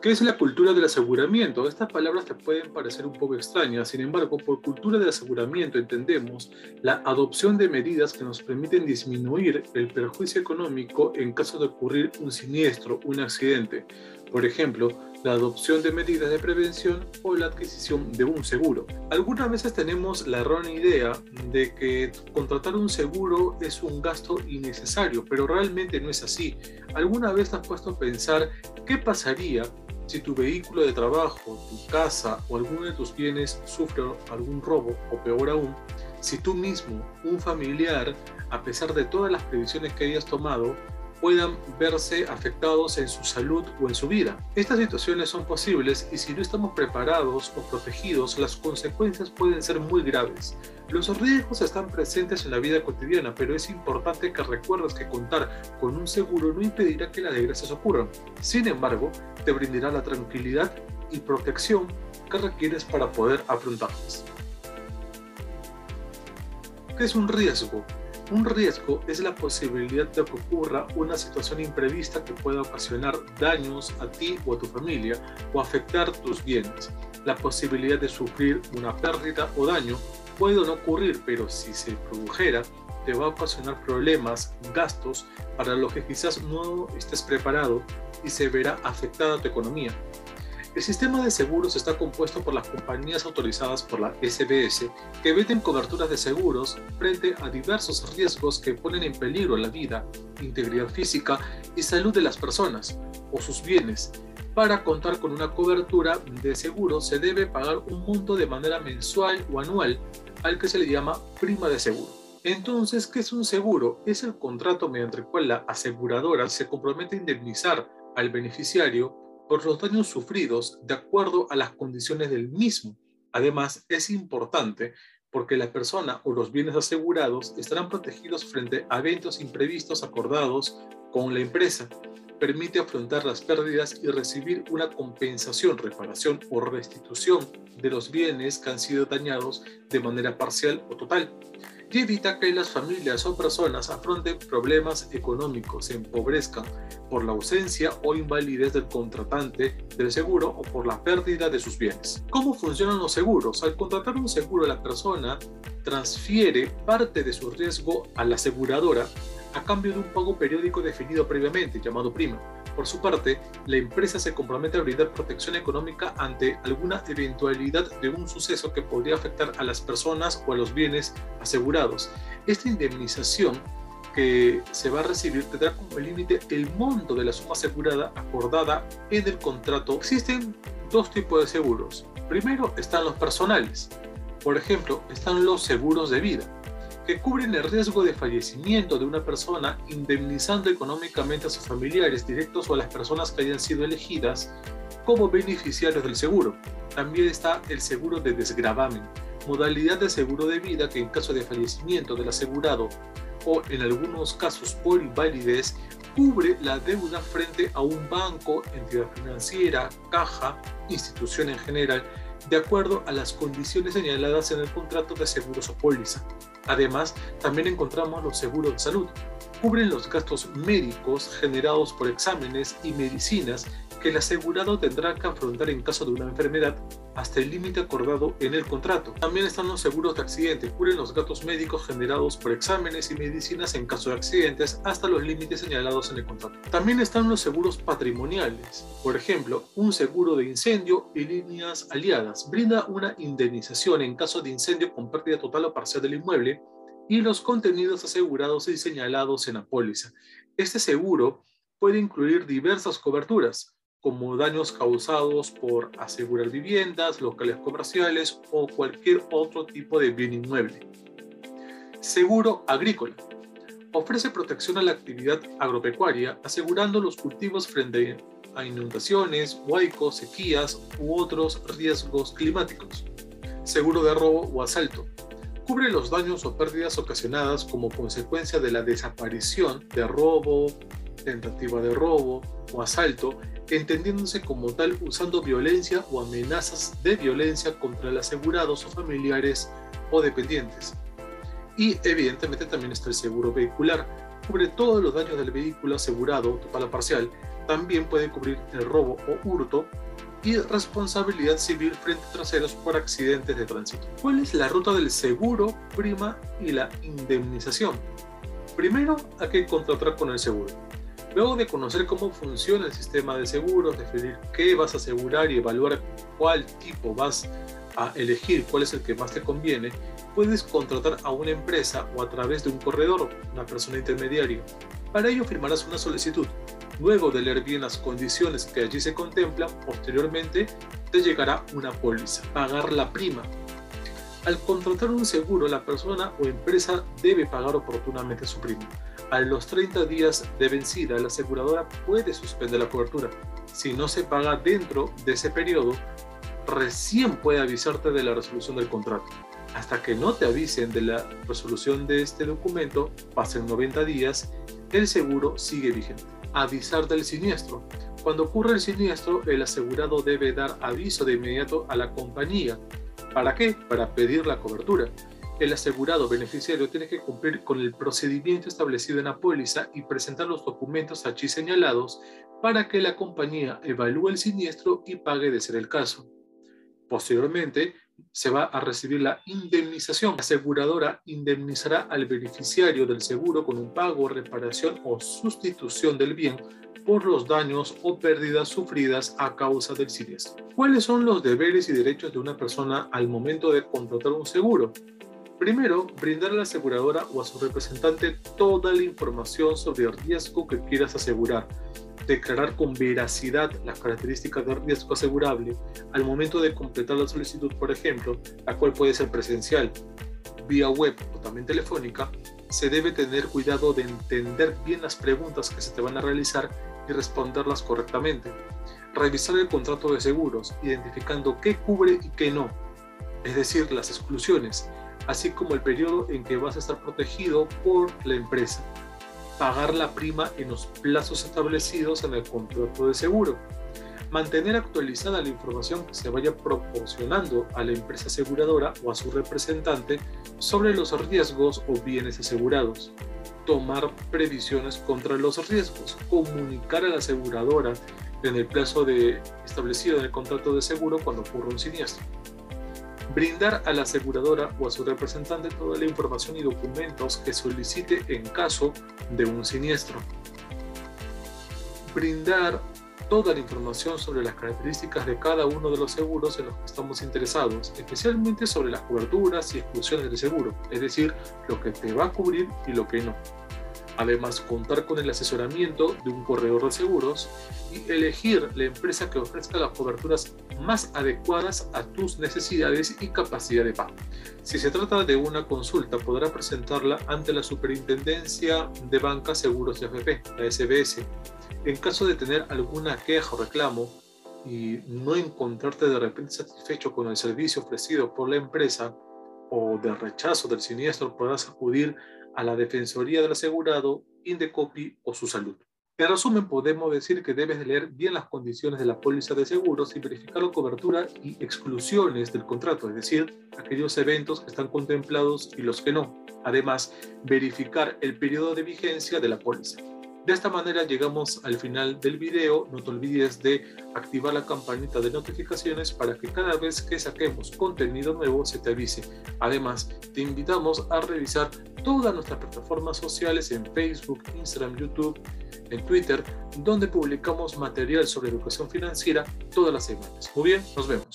¿Qué es la cultura del aseguramiento? Estas palabras te pueden parecer un poco extrañas, sin embargo, por cultura del aseguramiento entendemos la adopción de medidas que nos permiten disminuir el perjuicio económico en caso de ocurrir un siniestro, un accidente. Por ejemplo, la adopción de medidas de prevención o la adquisición de un seguro. Algunas veces tenemos la errónea idea de que contratar un seguro es un gasto innecesario, pero realmente no es así. ¿Alguna vez te has puesto a pensar qué pasaría si tu vehículo de trabajo, tu casa o alguno de tus bienes sufre algún robo o peor aún, si tú mismo, un familiar, a pesar de todas las previsiones que hayas tomado, puedan verse afectados en su salud o en su vida. Estas situaciones son posibles y si no estamos preparados o protegidos, las consecuencias pueden ser muy graves. Los riesgos están presentes en la vida cotidiana, pero es importante que recuerdes que contar con un seguro no impedirá que las desgracias ocurran. Sin embargo, te brindará la tranquilidad y protección que requieres para poder afrontarlas. ¿Qué es un riesgo? Un riesgo es la posibilidad de que ocurra una situación imprevista que pueda ocasionar daños a ti o a tu familia o afectar tus bienes. La posibilidad de sufrir una pérdida o daño puede no ocurrir, pero si se produjera, te va a ocasionar problemas, gastos para los que quizás no estés preparado y se verá afectada tu economía. El sistema de seguros está compuesto por las compañías autorizadas por la SBS que venden coberturas de seguros frente a diversos riesgos que ponen en peligro la vida, integridad física y salud de las personas o sus bienes. Para contar con una cobertura de seguro se debe pagar un monto de manera mensual o anual al que se le llama prima de seguro. Entonces, ¿qué es un seguro? Es el contrato mediante el cual la aseguradora se compromete a indemnizar al beneficiario por los daños sufridos de acuerdo a las condiciones del mismo. Además, es importante porque la persona o los bienes asegurados estarán protegidos frente a eventos imprevistos acordados con la empresa. Permite afrontar las pérdidas y recibir una compensación, reparación o restitución de los bienes que han sido dañados de manera parcial o total y evita que las familias o personas afronten problemas económicos, se empobrezcan por la ausencia o invalidez del contratante del seguro o por la pérdida de sus bienes. ¿Cómo funcionan los seguros? Al contratar un seguro, la persona transfiere parte de su riesgo a la aseguradora a cambio de un pago periódico definido previamente, llamado prima. Por su parte, la empresa se compromete a brindar protección económica ante alguna eventualidad de un suceso que podría afectar a las personas o a los bienes asegurados. Esta indemnización que se va a recibir tendrá como límite el monto de la suma asegurada acordada en el contrato. Existen dos tipos de seguros. Primero están los personales. Por ejemplo, están los seguros de vida cubren el riesgo de fallecimiento de una persona indemnizando económicamente a sus familiares directos o a las personas que hayan sido elegidas como beneficiarios del seguro. También está el seguro de desgravamen, modalidad de seguro de vida que en caso de fallecimiento del asegurado o en algunos casos por invalidez cubre la deuda frente a un banco, entidad financiera, caja, institución en general, de acuerdo a las condiciones señaladas en el contrato de seguros o póliza. Además, también encontramos los seguros de salud. Cubren los gastos médicos generados por exámenes y medicinas que el asegurado tendrá que afrontar en caso de una enfermedad hasta el límite acordado en el contrato. También están los seguros de accidente, cubren los gastos médicos generados por exámenes y medicinas en caso de accidentes hasta los límites señalados en el contrato. También están los seguros patrimoniales, por ejemplo, un seguro de incendio y líneas aliadas brinda una indemnización en caso de incendio con pérdida total o parcial del inmueble y los contenidos asegurados y señalados en la póliza. Este seguro puede incluir diversas coberturas, como daños causados por asegurar viviendas, locales comerciales o cualquier otro tipo de bien inmueble. Seguro agrícola. Ofrece protección a la actividad agropecuaria, asegurando los cultivos frente a inundaciones, huaicos, sequías u otros riesgos climáticos. Seguro de robo o asalto. Cubre los daños o pérdidas ocasionadas como consecuencia de la desaparición de robo, tentativa de robo o asalto entendiéndose como tal usando violencia o amenazas de violencia contra los asegurados o familiares o dependientes. Y evidentemente también está el seguro vehicular, cubre todos los daños del vehículo asegurado, total o parcial, También puede cubrir el robo o hurto y responsabilidad civil frente a terceros por accidentes de tránsito. ¿Cuál es la ruta del seguro, prima y la indemnización? Primero hay que contratar con el seguro. Luego de conocer cómo funciona el sistema de seguros, definir qué vas a asegurar y evaluar cuál tipo vas a elegir, cuál es el que más te conviene, puedes contratar a una empresa o a través de un corredor, una persona intermediaria. Para ello firmarás una solicitud. Luego de leer bien las condiciones que allí se contemplan, posteriormente te llegará una póliza. Pagar la prima. Al contratar un seguro, la persona o empresa debe pagar oportunamente su prima. A los 30 días de vencida, la aseguradora puede suspender la cobertura. Si no se paga dentro de ese periodo, recién puede avisarte de la resolución del contrato. Hasta que no te avisen de la resolución de este documento, pasen 90 días, el seguro sigue vigente. Avisar del siniestro. Cuando ocurre el siniestro, el asegurado debe dar aviso de inmediato a la compañía. ¿Para qué? Para pedir la cobertura. El asegurado beneficiario tiene que cumplir con el procedimiento establecido en la póliza y presentar los documentos allí señalados para que la compañía evalúe el siniestro y pague de ser el caso. Posteriormente, se va a recibir la indemnización. La aseguradora indemnizará al beneficiario del seguro con un pago, reparación o sustitución del bien por los daños o pérdidas sufridas a causa del siniestro. ¿Cuáles son los deberes y derechos de una persona al momento de contratar un seguro? Primero, brindar a la aseguradora o a su representante toda la información sobre el riesgo que quieras asegurar, declarar con veracidad las características del riesgo asegurable al momento de completar la solicitud, por ejemplo, la cual puede ser presencial, vía web o también telefónica, se debe tener cuidado de entender bien las preguntas que se te van a realizar y responderlas correctamente. Revisar el contrato de seguros, identificando qué cubre y qué no, es decir, las exclusiones, así como el periodo en que vas a estar protegido por la empresa pagar la prima en los plazos establecidos en el contrato de seguro, mantener actualizada la información que se vaya proporcionando a la empresa aseguradora o a su representante sobre los riesgos o bienes asegurados, tomar previsiones contra los riesgos, comunicar a la aseguradora en el plazo de, establecido en el contrato de seguro cuando ocurra un siniestro brindar a la aseguradora o a su representante toda la información y documentos que solicite en caso de un siniestro. Brindar toda la información sobre las características de cada uno de los seguros en los que estamos interesados, especialmente sobre las coberturas y exclusiones del seguro, es decir, lo que te va a cubrir y lo que no. Además, contar con el asesoramiento de un corredor de seguros y elegir la empresa que ofrezca las coberturas más adecuadas a tus necesidades y capacidad de pago. Si se trata de una consulta, podrá presentarla ante la Superintendencia de Banca Seguros y AFP, la SBS. En caso de tener alguna queja o reclamo y no encontrarte de repente satisfecho con el servicio ofrecido por la empresa o de rechazo del siniestro, podrás acudir a la Defensoría del Asegurado, Indecopi o su salud. En resumen, podemos decir que debes leer bien las condiciones de la póliza de seguros y verificar la cobertura y exclusiones del contrato, es decir, aquellos eventos que están contemplados y los que no. Además, verificar el periodo de vigencia de la póliza. De esta manera llegamos al final del video. No te olvides de activar la campanita de notificaciones para que cada vez que saquemos contenido nuevo se te avise. Además, te invitamos a revisar todas nuestras plataformas sociales en Facebook, Instagram, YouTube, en Twitter, donde publicamos material sobre educación financiera todas las semanas. Muy bien, nos vemos.